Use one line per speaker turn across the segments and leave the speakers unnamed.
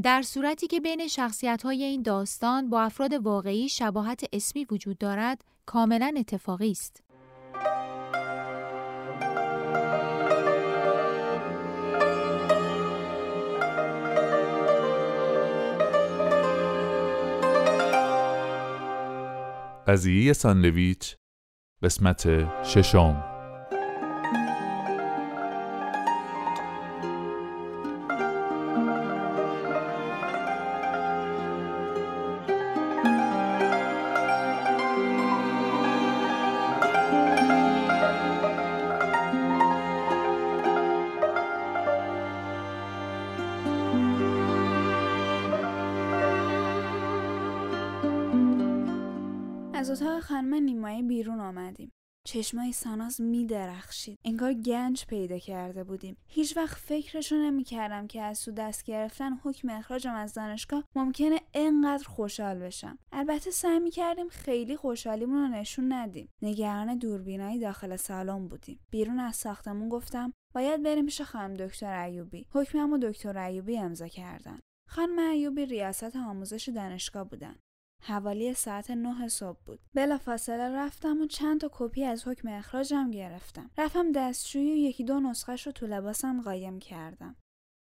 در صورتی که بین شخصیت های این داستان با افراد واقعی شباهت اسمی وجود دارد، کاملا اتفاقی است.
قضیه ساندویچ قسمت ششم
چشمای ساناز می درخشید. انگار گنج پیدا کرده بودیم. هیچ وقت فکرشو نمی کردم که از سو دست گرفتن حکم اخراجم از دانشگاه ممکنه انقدر خوشحال بشم. البته سعی می کردیم خیلی خوشحالیمون رو نشون ندیم. نگران دوربینایی داخل سالن بودیم. بیرون از ساختمون گفتم باید بریم پیش خانم دکتر ایوبی. حکممو دکتر ایوبی امضا کردن. خانم ایوبی ریاست آموزش دانشگاه بودن. حوالی ساعت نه صبح بود. بلا فاصله رفتم و چند تا کپی از حکم اخراجم گرفتم. رفتم دستشویی و یکی دو نسخهش رو تو لباسم قایم کردم.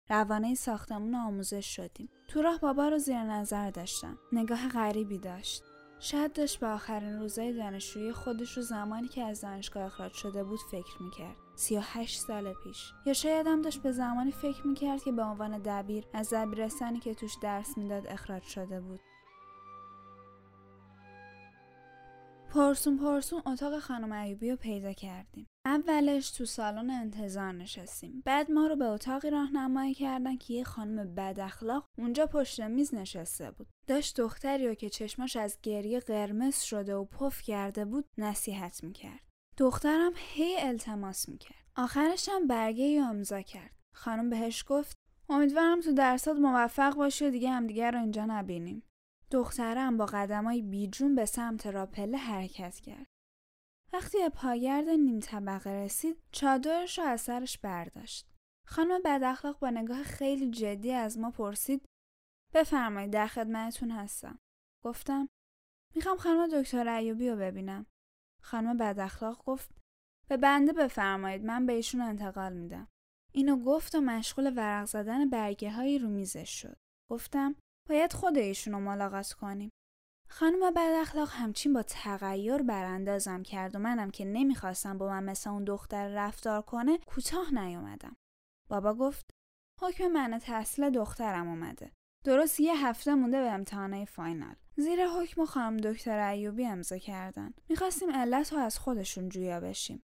روانه ساختمون آموزش شدیم. تو راه بابا رو زیر نظر داشتم. نگاه غریبی داشت. شاید داشت به آخرین روزای دانشجویی خودش رو زمانی که از دانشگاه اخراج شده بود فکر می‌کرد. 38 سال پیش یا شاید هم داشت به زمانی فکر می‌کرد که به عنوان دبیر از دبیرستانی که توش درس می‌داد اخراج شده بود پرسون پرسون اتاق خانم ایوبی رو پیدا کردیم. اولش تو سالن انتظار نشستیم. بعد ما رو به اتاقی راهنمایی کردن که یه خانم بد اخلاق اونجا پشت میز نشسته بود. داشت دختری رو که چشماش از گریه قرمز شده و پف کرده بود نصیحت می‌کرد. دخترم هی التماس می‌کرد. آخرش هم برگه یا امضا کرد. خانم بهش گفت امیدوارم تو درسات موفق باشی و دیگه همدیگه رو اینجا نبینیم. دخترم با قدمای بیجون به سمت راپله حرکت کرد. وقتی به پاگرد نیم طبقه رسید چادرش رو از سرش برداشت. خانم بد اخلاق با نگاه خیلی جدی از ما پرسید بفرمایید در خدمتتون هستم. گفتم می‌خوام خانم دکتر ایوبی رو ببینم. خانم بد اخلاق گفت به بنده بفرمایید من به ایشون انتقال میدم. اینو گفت و مشغول ورق زدن برگه هایی رو میزش شد. گفتم باید خود ایشون رو ملاقات کنیم. خانم بد اخلاق همچین با تغییر براندازم کرد و منم که نمی‌خواستم با من مثل اون دختر رفتار کنه کوتاه نیومدم. بابا گفت حکم من تحصیل دخترم اومده. درست یه هفته مونده به امتحانه فاینال. زیر حکم خانم دکتر ایوبی امضا کردن. می‌خواستیم علت رو از خودشون جویا بشیم.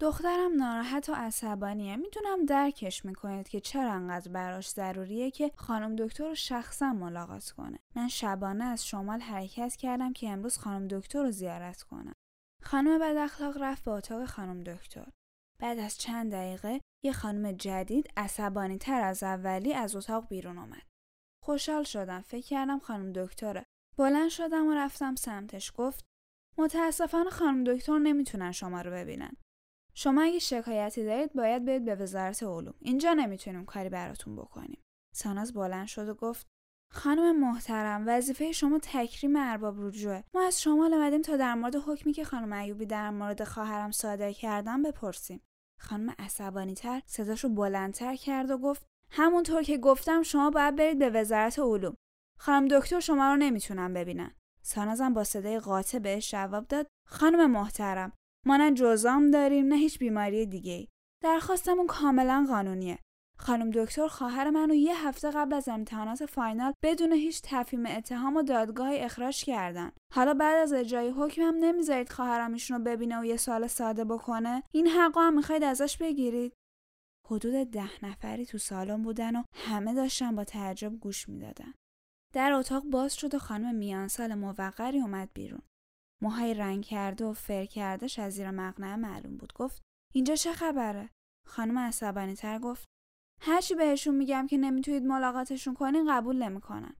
دخترم ناراحت و عصبانیه. می‌تونم درکش می‌کنید که چرا انقدر براش ضروریه که خانم دکتر رو شخصا ملاقات کنه. من شبانه از شمال حرکت کردم که امروز خانم دکتر رو زیارت کنم. خانم بد اخلاق رفت به اتاق خانم دکتر. بعد از چند دقیقه یه خانم جدید عصبانی تر از اولی از اتاق بیرون اومد. خوشحال شدم. فکر کردم خانم دکتره. بلند شدم و رفتم سمتش. گفت متاسفانه خانم دکتر نمی‌تونن شما رو ببینن. شما اگه شکایتی دارید باید برید به وزارت علوم. اینجا نمی‌تونیم کاری براتون بکنیم. ساناز بلند شد و گفت خانم محترم وظیفه شما تکریم ارباب رجوعه. ما از شما اومدیم تا در مورد حکمی که خانم ایوبی در مورد خواهرم صادر کردن بپرسیم. خانم عصبانی تر صداشو بلندتر کرد و گفت همونطور که گفتم شما باید برید به وزارت علوم. خانم دکتر شما رو نمی‌تونم ببینن. سانازم با صدای قاطع بهش جواب داد خانم محترم ما نه جزام داریم نه هیچ بیماری دیگه ای. درخواستمون کاملا قانونیه. خانم دکتر خواهر منو یه هفته قبل از امتحانات فاینال بدون هیچ تفهیم اتهام و دادگاهی اخراج کردن. حالا بعد از اجرای حکمم نمی‌ذارید خواهرم ایشونو ببینه و یه سال ساده بکنه؟ این حقا هم می‌خواید ازش بگیرید؟ حدود ده نفری تو سالن بودن و همه داشتن با تعجب گوش می‌دادن. در اتاق باز شد و خانم میانسال موقری اومد بیرون. موهای رنگ کرده و فر کردهش از زیر مقنعه معلوم بود. گفت اینجا چه خبره؟ خانم عصبانی تر گفت هرچی بهشون میگم که نمی‌تونید ملاقاتشون کنین قبول نمی‌کنن.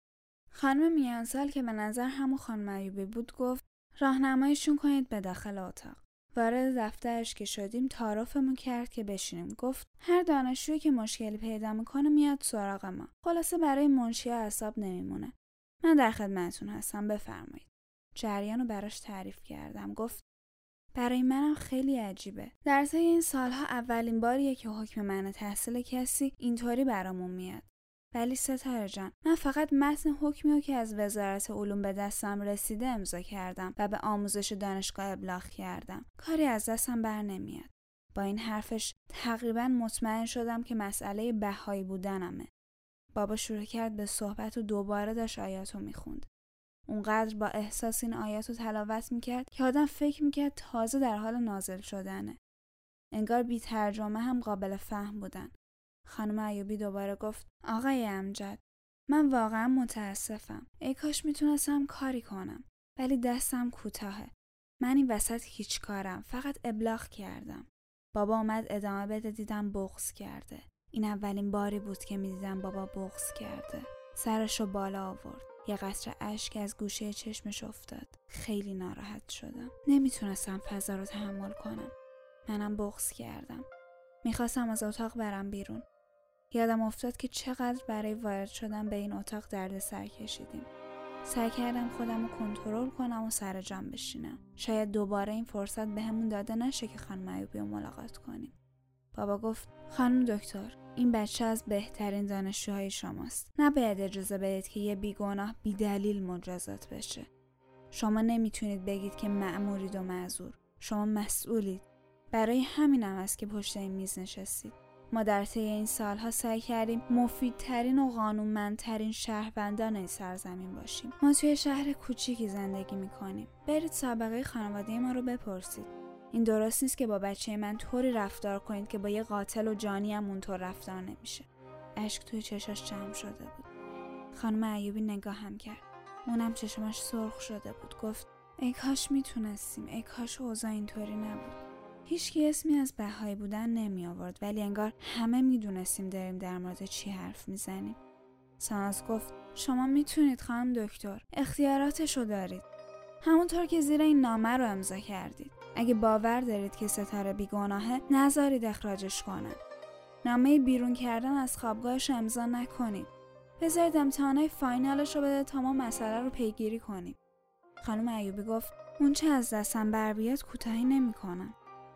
خانم میانسال که به نظر همون خانم ایوبی بود گفت راهنماییشون کنید به داخل اتاق. وارد دفترش که شدیم تعارفمون کرد که بشینیم. گفت هر دانشجویی که مشکلی پیدا می‌کنه میاد سراغ ما. خلاصه برای منشی اعصاب نمیمونه. من در خدمتتون هستم بفرمایید. جریان رو براش تعریف کردم. گفت برای منم خیلی عجیبه. در طی این سالها اولین باریه که حکم من تحصیل کسی اینطوری برامون میاد. ولی ستاره جان من فقط متن حکمی رو که از وزارت علوم به دستم رسیده امضا کردم و به آموزش دانشگاه ابلاغ کردم. کاری از دستم بر نمیاد. با این حرفش تقریبا مطمئن شدم که مسئله بهایی بودنمه. بابا شروع کرد به صحبت و دوباره داشت آیاتو می‌خوند. اونقدر با احساس این آیات رو تلاوت می‌کرد که آدم فکر می‌کرد تازه در حال نازل شدنه. انگار بی ترجمه هم قابل فهم بودن. خانم ایوبی دوباره گفت آقای امجد من واقعا متاسفم. ای کاش می‌تونستم کاری کنم. ولی دستم کوتاهه. من این وسط هیچ کارم. فقط ابلاغ کردم. بابا اومد ادامه بده دیدم بغز کرده. این اولین باری بود که می‌دیدم بابا بغز کرده. سرش رو بالا آورد. یه قطر اشک از گوشه چشمش افتاد. خیلی ناراحت شدم. نمی‌تونستم فضا رو تحمل کنم. منم بغض کردم. می‌خواستم از اتاق برم بیرون. یادم افتاد که چقدر برای وارد شدن به این اتاق درد سر کشیدیم. سعی کردم خودم رو کنترل کنم و سر جان بشینم. شاید دوباره این فرصت بهمون به داده نشه که خانم ایوبی رو ملاقات کنیم. بابا گفت خانم دکتر این بچه از بهترین دانشجوهای شماست. نباید اجازه بدید که یه بیگناه بیدلیل مجازات بشه. شما نمی‌تونید بگید که معمورید و معذور. شما مسئولید. برای همینم است که پشت این میز نشستید. ما در طی این سالها سعی کردیم مفیدترین و قانونمندترین شهروندان این سرزمین باشیم. ما توی شهر کوچیکی زندگی می‌کنیم. برید سابقه خانواده ما رو بپرسید. این درست نیست که با بچه من طوری رفتار کنید که با یه قاتل و جانی هم اونطور رفتار نمیشه. اشک توی چشاش جمع شده بود. خانم ایوبی نگاه هم کرد. اونم چشمش سرخ شده بود. گفت ای کاش می‌تونستیم. ای کاش اوضاع اینطوری نبود. هیچکی اسمی از بهایی بودن نمی آورد ولی انگار همه می‌دونستیم داریم در مورد چی حرف می‌زنیم. ساناز گفت شما می‌تونید خانم دکتر اختیاراتشو دارید. همونطور که زیر این نامه رو امضا کردید. اگه باور دارید که ستاره بیگناهه نذارید اخراجش کنن. نامه بیرون کردن از خوابگاهش امضا نکنید. بذارید امتحانای فاینالش رو بده تا ما مسئله رو پیگیری کنیم. خانم ایوبی گفت اون چه از دستم بر بیاد کوتاهی نمی‌کنم.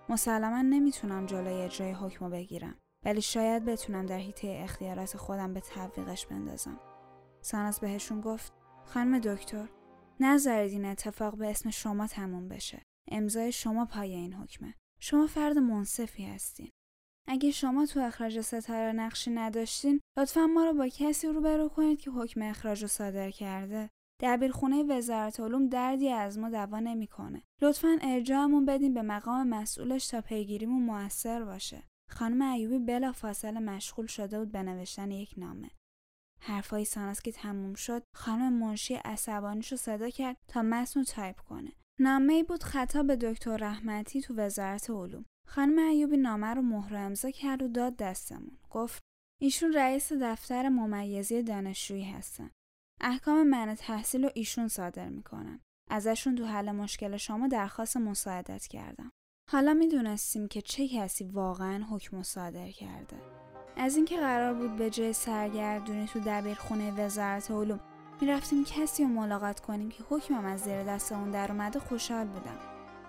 مسلما نمی‌تونم جلوی اجرای حکم بگیرم. ولی شاید بتونم در حیطه اختیارات خودم به تعویقش بندازم. ساناز بهشون گفت خانم دکتر نذارید این اتفاق به اسم شما تموم بشه. امضای شما پای این حکمه. شما فرد منصفی هستین. اگه شما تو اخراج ستاره نقشی نداشتین لطفا ما رو با کسی روبرو کنید که حکم اخراج رو صادر کرده. دبیرخونه وزارت علوم دردی از ما دوا نمی‌کنه. لطفا ارجاعمون بدین به مقام مسئولش تا پیگیریمون موثر باشه. خانم ایوبی بلا فاصله مشغول شده بود به نوشتن یک نامه. حرفای ساناس تموم شد. خانم منشی عصبانیش رو صدا کرد تا متن تایپ کنه. نامه بود خطاب به دکتر رحمتی تو وزارت علوم. خانم ایوبی نامه رو مهر امضا کرد و داد دستمون. گفت ایشون رئیس دفتر ممیزی دانشجویی هستن. احکام منع تحصیل رو ایشون صادر می‌کنن. ازشون تو حل مشکل شما درخواست مساعدت کردم. حالا می‌دونستیم که چه کسی واقعا حکم صادر کرده. از اینکه قرار بود به جای سرگردونی تو دبیرخونه وزارت علوم می‌رفتیم کسی رو ملاقات کنیم که حکمم از زیر دست اون در اومده خوشحال بودم.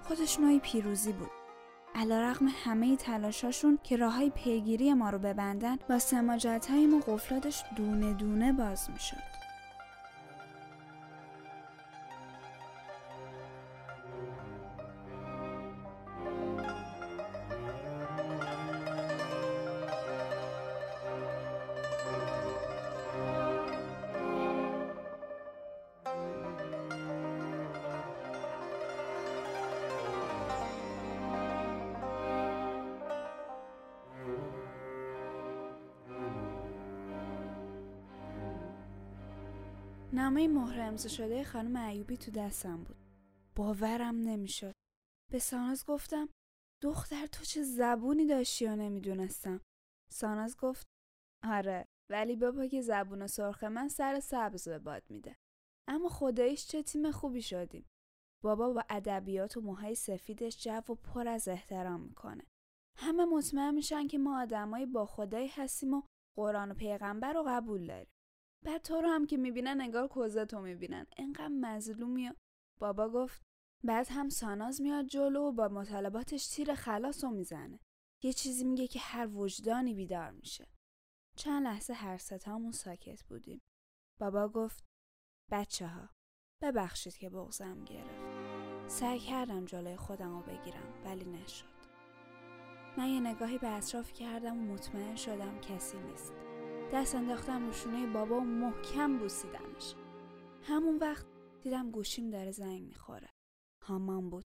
خودش نوعی پیروزی بود. علا رقم همه تلاشاشون که راه پیگیری ما رو ببندن با سماجت های ما قفلاتش دونه دونه باز می‌شد. نامه مهر امضا شده خانم ایوبی تو دستم بود. باورم نمی‌شد. به ساناز گفتم دختر تو چه زبونی داشتی و نمی‌دونستم. ساناز گفت آره ولی بابا که زبون سرخ من سر سبز به باد میده. اما خداییش چه تیم خوبی شدیم. بابا با ادبیات و موهای سفیدش جو و پر از احترام می‌کنه. همه مطمئن میشن که ما آدمای با خدایی هستیم و قرآن و پیغمبر رو قبول داریم. بعد تو رو هم که می‌بینن انگار کوزتو می‌بینن. انقدر مظلومی بابا گفت بعد هم ساناز میاد جلو و با مطالباتش تیر خلاص رو می‌زنه. یه چیزی میگه که هر وجدانی بیدار میشه. چند لحظه هر ستامون ساکت بودیم. بابا گفت بچه ها ببخشید که بغزم گرفت. سعی کردم جلوی خودم رو بگیرم ولی نشد. من یه نگاهی به اطراف کردم و مطمئن شدم کسی نیست. دست انداختم رو شونه بابا و محکم بوسیدمش. همون وقت دیدم گوشیم داره زنگ می‌خوره. هامان بود.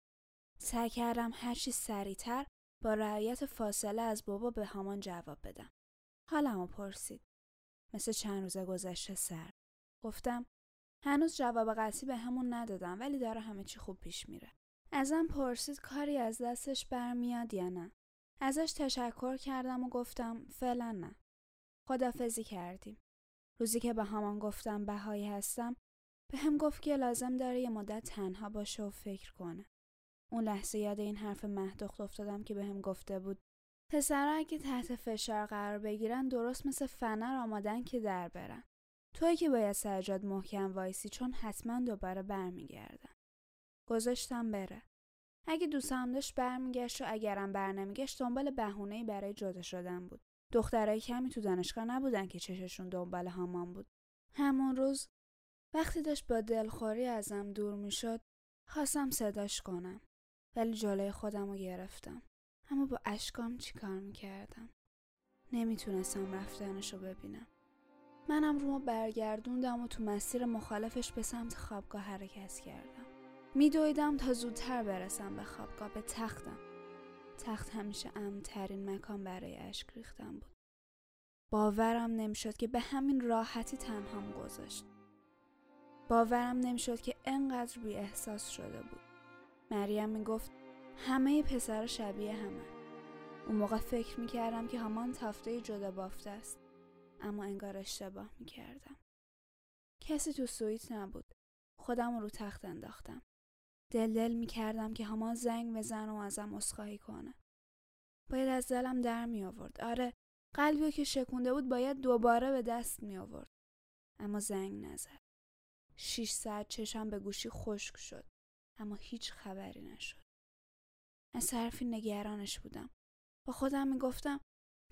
سعی کردم هرچی سریعتر با رعایت فاصله از بابا به هامان جواب بدم. حالمو پرسید. مثل چند روز گذشته سر. گفتم هنوز جواب قطعی به همون ندادم ولی داره همه چی خوب پیش میره. ازم پرسید کاری از دستش برمیاد یا نه. ازش تشکر کردم و گفتم فعلا نه. خدافزی کردیم. روزی که به همان گفتم بهایی هستم به هم گفت که لازم داره یه مدت تنها باشه و فکر کنه. اون لحظه یاد این حرف مهدخت افتادم که به هم گفته بود پسرها اگه تحت فشار قرار بگیرن درست مثل فنر آمادن که در برن. توی که باید سرجاد محکم وایسی چون حتما دوباره برمیگردن. گذاشتم بره. اگه دوستم داشت برمیگشت و اگرم برنمیگشت دنبال بهونه‌ای برای جدا شدن بود. دخترای کمی تو دانشگاه نبودن که چششون دنبال هامان بود. همون روز وقتی داشت با دلخوری ازم دور می‌شد خواستم صداش کنم ولی جلوی خودم رو گرفتم. اما با اشکام چیکار می‌کردم؟ نمی‌تونستم رفتنش رو ببینم. منم رو برگردوندم و تو مسیر مخالفش به سمت خوابگاه حرکت کردم. میدویدم تا زودتر برسم به خوابگاه به تختم. تخت همیشه امترین مکان برای اشک ریختم بود. باورم نمی‌شد که به همین راحتی تنهام گذاشت. باورم نمی‌شد که انقدر بی احساس شده بود. مریم می‌گفت همه پسر شبیه همه. اون موقع فکر می‌کردم که همان تافته جدا بافته است. اما انگار اشتباه می‌کردم. کسی تو سویت نبود. خودم رو تخت انداختم. دل دل می‌کردم که همان زنگ بزن و ازم اسخایی کنه. باید از دلم در می آورد آره قلبی که شکونده بود باید دوباره به دست می آورد اما زنگ نزد. شیش ساعت چشم به گوشی خشک شد. اما هیچ خبری نشد. از طرفی نگرانش بودم. با خودم می‌گفتم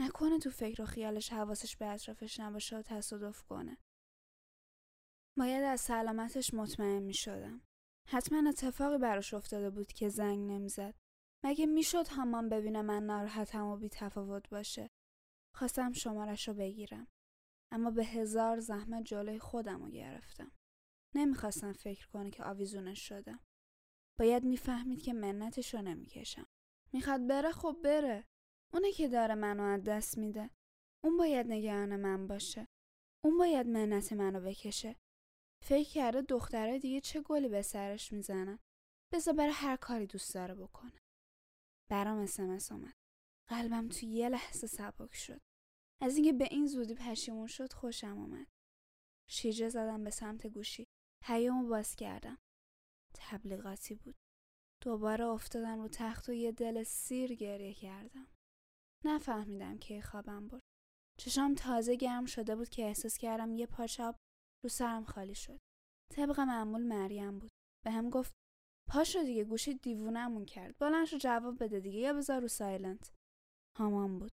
نکنه تو فکر و خیالش حواسش به اطرافش نباشه و تصادف کنه. باید از سلامتش مطمئن می شدم. حتما اتفاقی براش افتاده بود که زنگ نمی‌زد. مگه می‌شد همان ببینه من ناراحتم و بی تفاوت باشه. خواستم شمارش رو بگیرم. اما به هزار زحمت جلوی خودم رو گرفتم. نمی‌خواستم فکر کنه که آویزونش شدم. باید می‌فهمید که منتش رو نمی‌کشم. می‌خواد بره خب بره. اونه که داره منو از دست میده. اون باید نگران من باشه. اون باید منت منو بکشه. فکر کرده دختره دیگه چه گلی به سرش می‌زنن. بذار بره هر کاری دوست داره بکنه. برام اسمس اومد. قلبم تو یه لحظه سبک شد. از اینکه به این زودی پشیمون شد خوشم اومد. شیجه زدم به سمت گوشی. پیامو باز کردم. تبلیغاتی بود. دوباره افتادم رو تخت و یه دل سیر گریه کردم. نفهمیدم که خوابم برد. چشام تازه گرم شده بود که احساس کردم یه پاچاب رو سرم خالی شد. طبق معمول مریم بود. به هم گفت پاشو دیگه گوشی دیوونمون کرد. بلند رو جواب بده دیگه یا بذار رو سایلنت. هامان بود.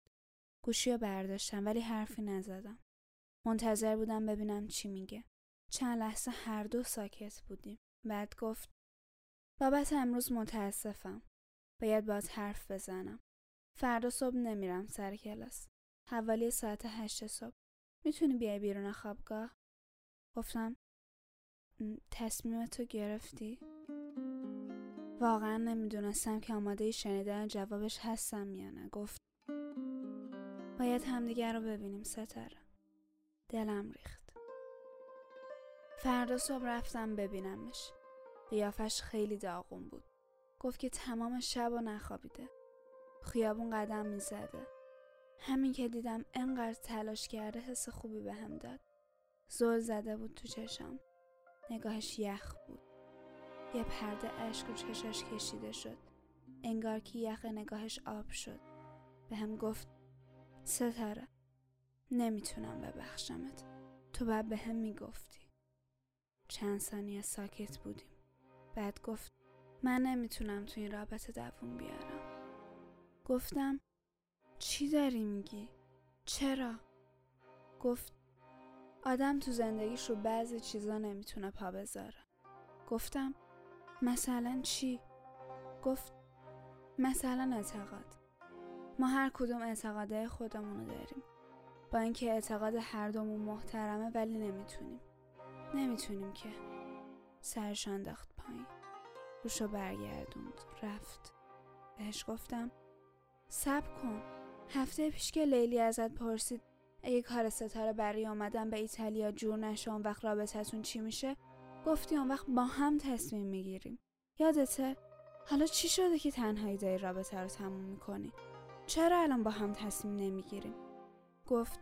گوشی رو برداشتم ولی حرفی نزدم. منتظر بودم ببینم چی میگه. چند لحظه هر دو ساکت بودیم. بعد گفت بابت امروز متاسفم. باید باید حرف بزنم. فردا صبح نمیرم سر کلاس. حوالی ساعت هشت صبح. می‌تونی بیای بیرون خوابگاه؟ گفتم تصمیم تو گرفتی؟ واقعا نمی‌دونستم که آماده شنیدن جوابش هستم یا نه. گفت باید همدیگر رو ببینیم ستاره. دلم ریخت. فردا صبح رفتم ببینمش. قیافش خیلی داغون بود. گفت که تمام شب و نخوابیده. خیابون قدم می‌زده. همین که دیدم انقدر تلاش کرده حس خوبی به هم داد. زل زده بود تو چشم نگاهش یخ بود. یه پرده اشک رو چشاش کشیده شد. انگار که یخ نگاهش آب شد. به هم گفت ستاره نمی‌تونم ببخشمت. تو بعد به هم می‌گفتی. چند ثانیه ساکت بودیم. بعد گفت من نمی‌تونم تو این رابطه دووم بیارم. گفتم چی داری میگی؟ چرا؟ گفت آدم تو زندگیش رو بعضی چیزا نمی‌تونه پا بذاره. گفتم مثلا چی؟ گفت مثلا اعتقاد. ما هر کدوم اعتقاده خودمونو داریم. با اینکه اعتقاد هر دومون محترمه ولی نمی‌تونیم. نمی‌تونیم که سرش انداخت پایین. روشو برگردوند. رفت. بهش گفتم سب کن. هفته پیش که لیلی ازت پرسید اگه کار ستاره برای آمدن به ایتالیا جور نشه اون وقت رابطتون چی میشه؟ گفتی اون وقت با هم تصمیم می‌گیریم. یادته؟ حالا چی شده که تنهایی داری رابطه رو تموم می‌کنی؟ چرا الان با هم تصمیم نمی‌گیریم؟ گفت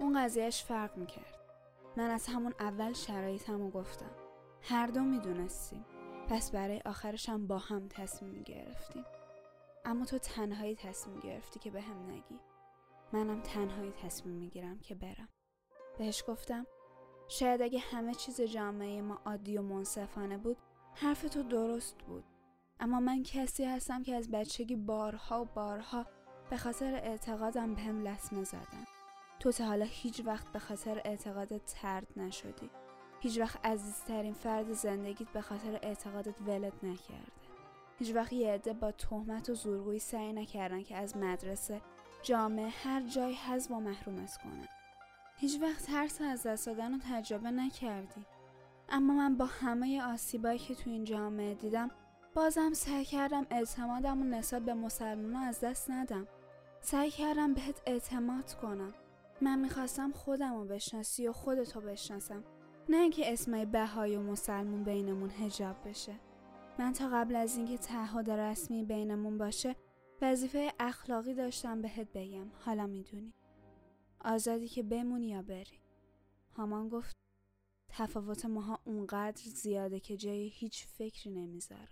اون قضیهش فرق می‌کرد. من از همون اول شرایطمو گفتم. هر دو می‌دونستیم. پس برای آخرش هم با هم تصمیم گرفتیم. اما تو تنهایی تصمیم گرفتی که به هم نگی. منم تنهایی تصمیم می‌گیرم که برم. بهش گفتم شاید اگه همه چیز جامعه ما عادی و منصفانه بود حرف تو درست بود. اما من کسی هستم که از بچگی بارها و بارها به خاطر اعتقادم به هم لسمه زدم تو تا حالا هیچ وقت به خاطر اعتقادت ترد نشدی. هیچ وقت عزیزترین فرد زندگیت به خاطر اعتقادت ولت نکرده. هیچ وقت یه عده با تهمت و زورگویی سعی نکردن که از مدرسه جامعه هر جای حذف و محرومت کنن هیچ وقت ترس از دست دادن رو تجربه نکردی. اما من با همه آسیبایی که تو این جامعه دیدم بازم سعی کردم اعتمادم و نسبت به مسلمان از دست ندم. سعی کردم بهت اعتماد کنم. من می‌خواستم خودم رو بشناسی و خودتو بشناسم. نه اینکه اسمای بهای و مسلمون بینمون هجاب بشه. من تا قبل از اینکه تعهد رسمی بینمون باشه وظیفه اخلاقی داشتم بهت بگم. حالا می‌دونی. آزادی که بمونی یا بری. هامان گفت تفاوت ماها اونقدر زیاده که جای هیچ فکری نمی‌ذاره.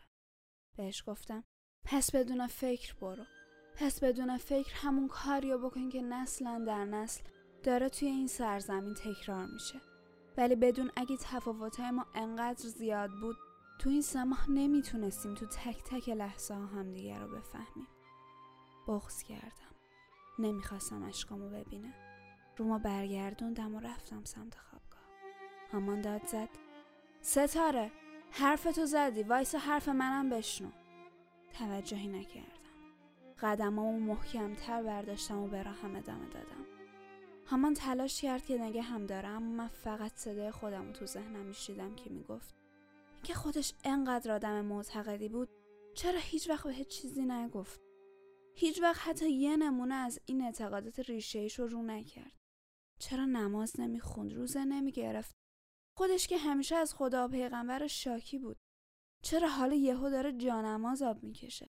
بهش گفتم پس بدون فکر برو. پس بدون فکر همون کاریو بکن که نسلا در نسل داره توی این سرزمین تکرار میشه. ولی بدون اگه تفاوتهای ما انقدر زیاد بود تو این سماه نمی‌تونستیم تو تک تک لحظه ها هم دیگر رو بفهمیم. بغز کردم. نمی‌خواستم اشکامو ببینه. رو ما برگردوندم و رفتم سمت خوابگاه. همان داد زد. ستاره حرف تو زدی. وایس حرف منم بشنو. توجهی نکردم. قدمامو محکمتر برداشتم و به راهم ادامه دادم. همان تلاش کرد که نگه هم دارم من فقط صدای خودم تو ذهنم میشیدم که می‌گفت که خودش انقدر آدم معتقدی بود چرا هیچ وقت به هیچ چیزی نگفت؟ هیچ وقت حتی یه نمونه از این اعتقادات ریشه رو رو نکرد. چرا نماز نمی‌خوند؟ روزه نمی‌گرفت. خودش که همیشه از خدا و پیغمبر شاکی بود. چرا حالا یهو داره جانماز آب می‌کشه؟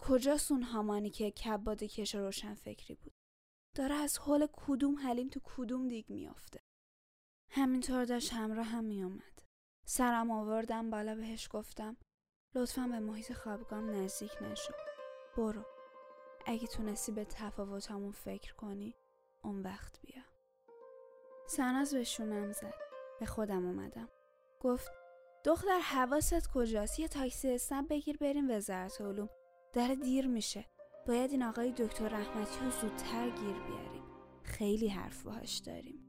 کجاست اون هامانی که کباد کش روشن فکری بود؟ داره از حال کدوم حلیم تو کدوم دیگ میافته؟ همینطور داشت همراه هم میومد سرم آوردم بالا بهش گفتم لطفا به محیط خوابگام نزدیک نشو. برو. اگه تونستی به تفاوتمون فکر کنی اون وقت بیا. سناز به شونم زد. به خودم اومدم. گفت دختر حواست کجاست؟ یه تاکسی اسنپ بگیر بریم وزارت علوم. داره دیر میشه. باید این آقای دکتر رحمتی رو زودتر گیر بیاریم. خیلی حرف باهاش داریم.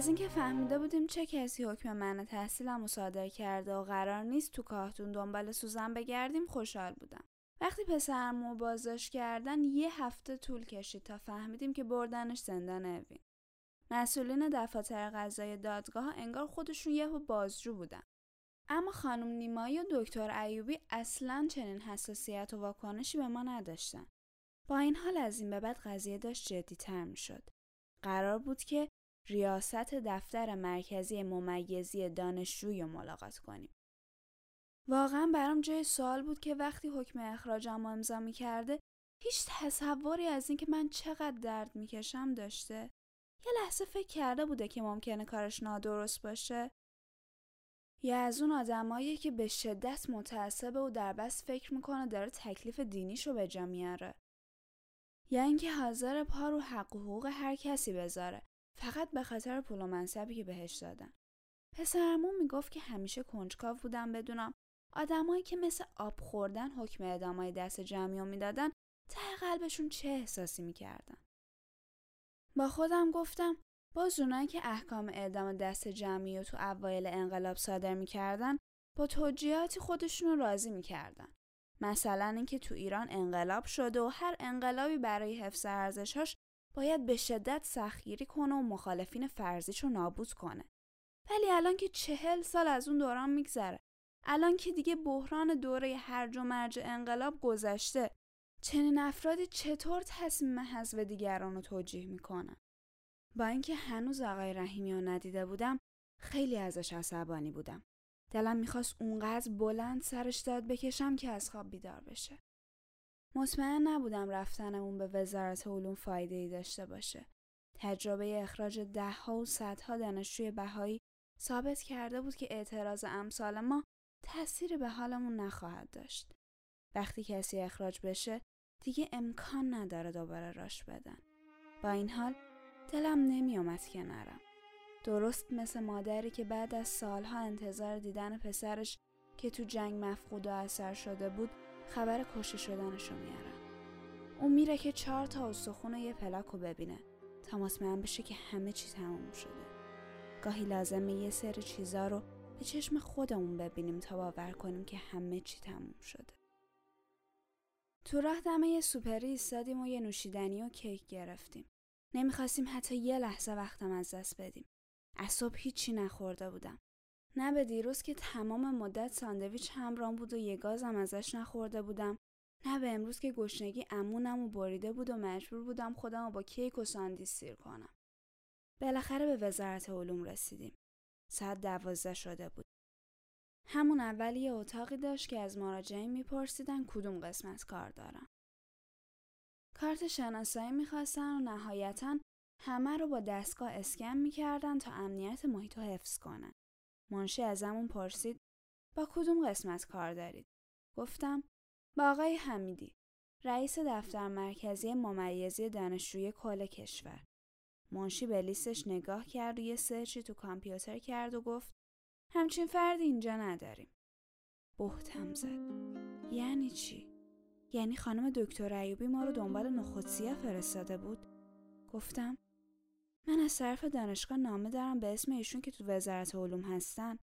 از اینکه فهمیده بودیم چه کسی حکم من تحصیلم صادر کرده و قرار نیست تو کاهتون دنبال سوزن بگردیم خوشحال بودم. وقتی پسرمو بازداشت کردن یه هفته طول کشید تا فهمیدیم که بردنش زندان اوین مسئولین دفاتر قضای دادگاه انگار خودشون یه بازجو بودن. اما خانم نیمایی و دکتر ایوبی اصلا چنین حساسیت و واکنشی به ما نداشتن. با این حال از این به بعد قضیه داشت جدیتر می شد. قرار بود که ریاست دفتر مرکزی ممیزی دانشجوی رو ملاقات کنیم. واقعا برام جای سوال بود که وقتی حکم اخراجم امضا می کرده هیچ تصوری از اینکه من چقدر درد می‌کشم داشته. یه لحظه فکر کرده بوده که ممکنه کارش نادرست باشه. یا از اون آدمایی که به شدت متعصبه و در بس فکر می‌کنه داره تکلیف دینیشو به جا میاره. یا اینکه حاضر پا رو حق و حقوق هر کسی بذاره. فقط به خاطر پول و منصبی که بهش دادن پسرمون می‌گفت که همیشه کنجکاو بودم بدونم. آدمایی که مثل آب خوردن حکم اعدامای دست جمعی می‌دادن ته قلبشون چه احساسی می‌کردن؟ با خودم گفتم باز اونایی که احکام اعدام دست جمعی و تو اوایل انقلاب صادر می‌کردن با توجیهاتی خودشون رو راضی می‌کردن. مثلا اینکه تو ایران انقلاب شده و هر انقلابی برای حفظ ارزشهاش باید به شدت سختگیری کنه و مخالفین فرضیش رو نابود کنه. ولی الان که چهل سال از اون دوران میگذره الان که دیگه بحران دوره هرج و مرج انقلاب گذشته چنین افرادی چطور تصمیم حذف دیگران رو توجیه می‌کنن؟ با اینکه هنوز آقای رحیمی رو ندیده بودم خیلی ازش عصبانی بودم. دلم می‌خواست اونقدر بلند سرش داد بکشم که از خواب بیدار بشه. مطمئن نبودم رفتنمون به وزارت علوم فایده ای داشته باشه. تجربه اخراج دهها و صدها دانشجوی بهایی ثابت کرده بود که اعتراض امثال ما تأثیری به حالمون نخواهد داشت. وقتی کسی اخراج بشه دیگه امکان نداره دوباره راش بدن. با این حال دلم نمیومد که نرم. درست مثل مادری که بعد از سالها انتظار دیدن پسرش که تو جنگ مفقود و اثر شده بود خبر کشته شدنشو میارن. اون میره که چهار تا استخون یه پلاک رو ببینه تا مطمئن بشه که همه چی تموم شده. گاهی لازمه یه سری چیزا رو به چشم خودمون ببینیم تا باور کنیم که همه چی تموم شده. تو راه دمه یه سوپری ایستادیم و یه نوشیدنی و کیک گرفتیم. نمی‌خواستیم حتی یه لحظه وقتم از دست بدیم. از صبح هیچی نخورده بودم. نه به دیروز که تمام مدت ساندویچ همرام بود و یه گازم ازش نخورده بودم. نه به امروز که گشنگی امونم و بریده بود و مجبور بودم خودم رو با کیک و ساندیس سیر کنم. بالاخره به وزارت علوم رسیدیم. ساعت دوازده شده بود. همون اول یه اتاقی داشت که از مراجعین میپرسیدن کدوم قسمت کار دارم. کارت شناسایی می‌خواستن و نهایتا همه رو با دستگاه اسکن می‌کردن تا امنیت محیط رو حفظ کنن. منشی ازمون پرسید با کدوم قسمت کار دارید؟ گفتم با آقای حمیدی رئیس دفتر مرکزی ممیزی دانشجوی کل کشور. منشی به لیستش نگاه کرد و یه سرچی تو کامپیوتر کرد و گفت همچین فردی اینجا نداریم. بهتم زد. یعنی چی؟ یعنی خانم دکتر ایوبی ما رو دنبال نخودسیه فرستاده بود؟ گفتم من از طرف دانشگاه نامه دارم به اسم ایشون که تو وزارت علوم هستن.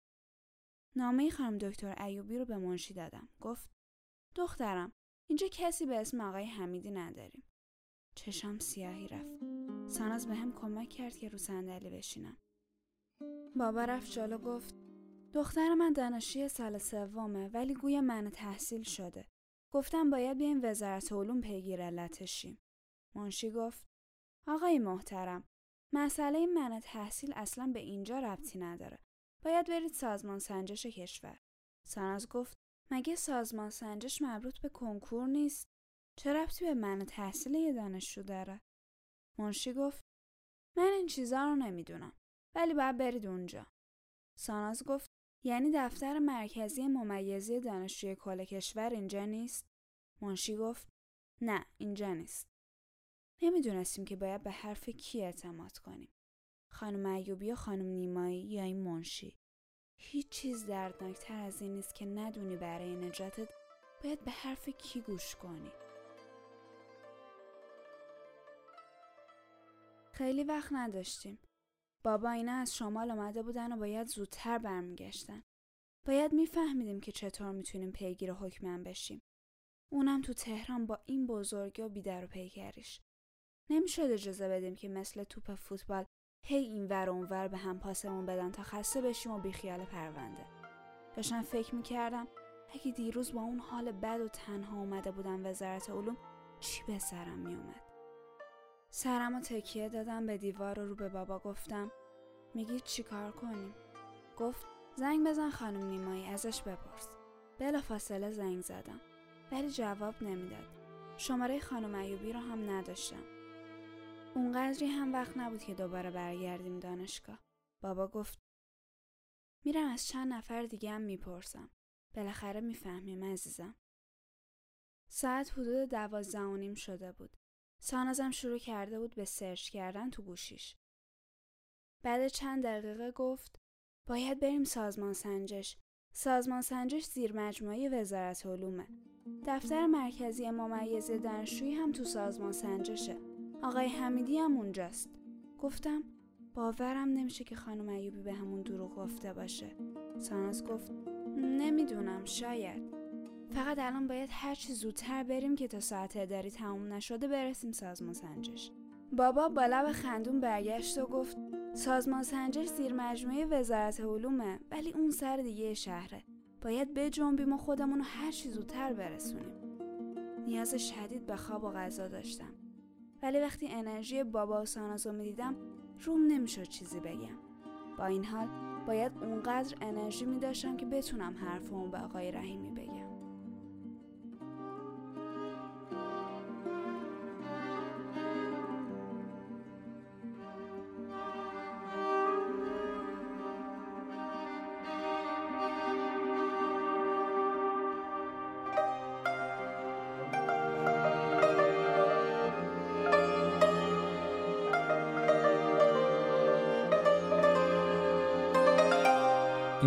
نامه خانم دکتر ایوبی رو به منشی دادم. گفت دخترم اینجا کسی به اسم آقای حمیدی نداریم. چشام سیاهی رفت. ساناز به هم کمک کرد که رو صندلی بشینم. بابا رفت جلو گفت دختر من دانشجوی سال سومه ولی گویا من تحصیل شده. گفتم باید بیایم وزارت علوم پیگیر علتشیم. منشی گفت آقای محترم مسئله من تحصیل اصلا به اینجا ربطی نداره. باید برید سازمان سنجش کشور. ساناز گفت مگه سازمان سنجش مربوط به کنکور نیست؟ چه ربطی به من تحصیل یه دانشجو داره؟ منشی گفت من این چیزا رو نمی‌دونم ولی باید برید اونجا. ساناز گفت یعنی دفتر مرکزی ممیزی دانشجوی کل کشور اینجا نیست؟ منشی گفت نه اینجا نیست. نمی‌دونستیم که باید به حرف کی اعتماد کنیم. خانم ایوبی یا خانم نیمایی یا این منشی. هیچ چیز دردناکتر از این نیست که ندونی برای نجاتت باید به حرف کی گوش کنی. خیلی وقت نداشتیم. بابا اینا از شمال آمده بودن و باید زودتر برمیگشتن. باید میفهمیدیم که چطور می‌تونیم پیگیر حکمن بشیم. اونم تو تهران با این بزرگی و بیدر و پیکریش. نمی‌شد اجازه بدیم که مثل توپ فوتبال هی این ور اون ور به هم پاسمون بدن تا خسته بشیم و بیخیال پرونده. داشتم فکر می‌کردم اگه دیروز با اون حال بد و تنها اومده بودم وزارت علوم چی به سرم میومد. سرم و تکیه دادم به دیوار و رو به بابا گفتم میگی چی کار کنیم؟ گفت زنگ بزن خانم نیمایی ازش بپرس. بلا فاصله زنگ زدم. ولی جواب نمی‌داد. شماره خانم ایوبی رو هم نداشتم. اونقدری هم وقت نبود که دوباره برگردیم دانشگاه. بابا گفت میرم از چند نفر دیگه هم می‌پرسم. بالاخره می‌فهمیم عزیزم. ساعت حدود دوازده و نیم شده بود. سانازم شروع کرده بود به سرچ کردن تو گوشیش. بعد چند دقیقه گفت باید بریم سازمان سنجش. سازمان سنجش زیر مجموعه وزارت علومه. دفتر مرکزی ممیز دانشجویی هم تو سازمان سنجشه. آقای حمیدی هم اونجاست. گفتم باورم نمیشه که خانم ایوبی به همون دروغ گفته باشه. ساناز گفت نمی‌دونم شاید. فقط الان باید هرچی زودتر بریم که تا ساعت اداری تموم نشده برسیم سازمان سنجش. بابا با لب خندون برگشت و گفت سازمان سنجش زیر مجموعه وزارت علومه ولی اون سر دیگه شهره. باید بجنبیم و خودمون هر چی زودتر برسونیم. نیاز شدید به خواب و غذا داشتم. ولی وقتی انرژی بابا و سانازو می‌دیدم روم نمی‌شد چیزی بگم. با این حال باید اونقدر انرژی می داشتم که بتونم حرفمو به آقای رحیمی بگم.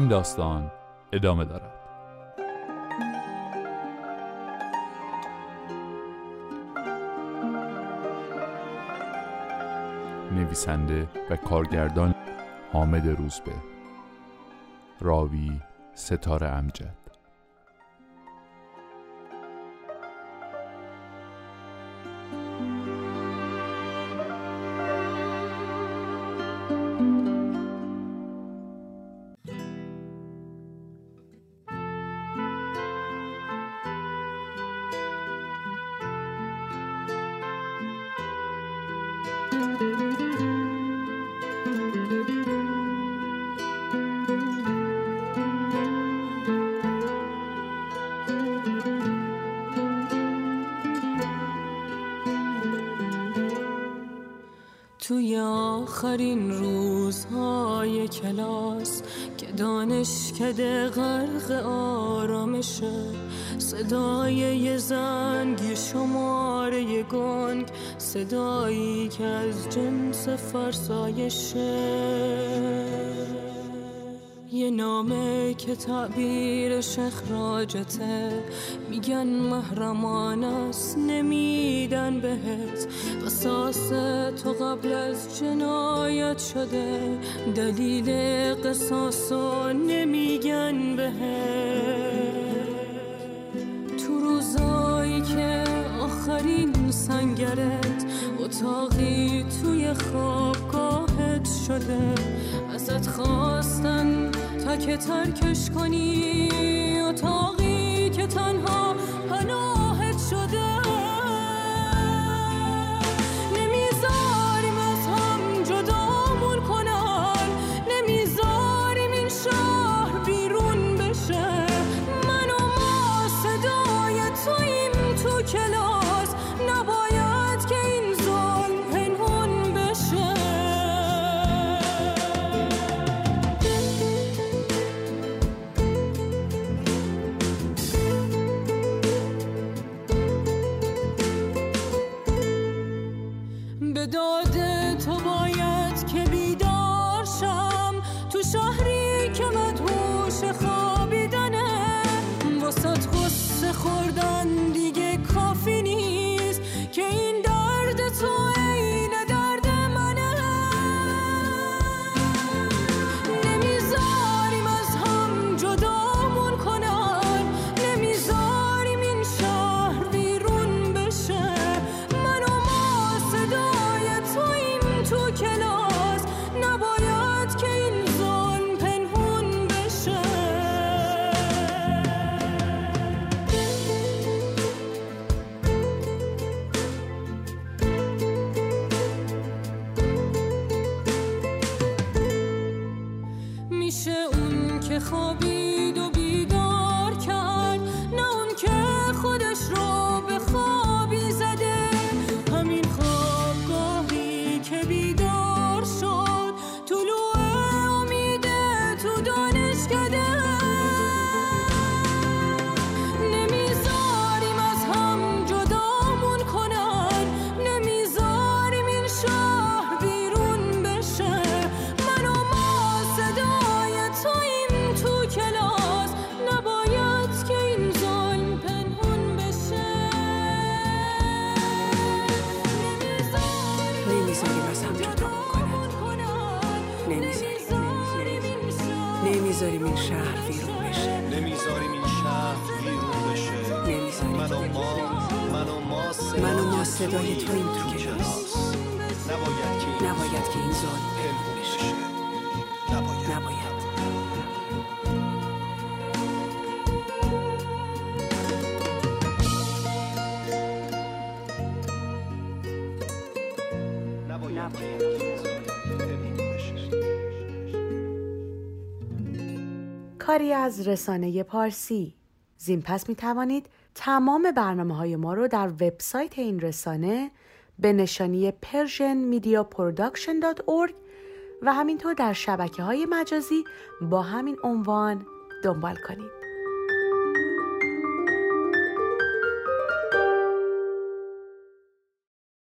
داستان ادامه دارد. نویسنده و کارگردان حامد روزبه. راوی ستاره امجد.
که دانشکده غرق آرامشه صدای یه زنگ شماره گنگ صدایی که از جنس فرسایشه یه نامه که تعبیرش اخراجته میگن محرمان است نمیدن بهت. قصاص تو قبل از جنایت شده. دلیل قصاص نمیگن بهت. تو روزایی که آخرین سنگرت اتاقی توی شده. ازت خواستن تا که ترکش کنی. اتاقی که تنها دیگه از هم جدا می‌کنن نمی‌ذاریم این شهر
ویرون بشه.
نمی‌ذاریم این شهر ویرون بشه. من و ما من و ما
من و ما صدای تو این تو
که
نباید که این ظلم.
از رسانه پارسی زین پس می توانید تمام برنامه های ما رو در وبسایت این رسانه به نشانی persianmediaproduction.org و همینطور در شبکه های مجازی با همین عنوان دنبال کنید.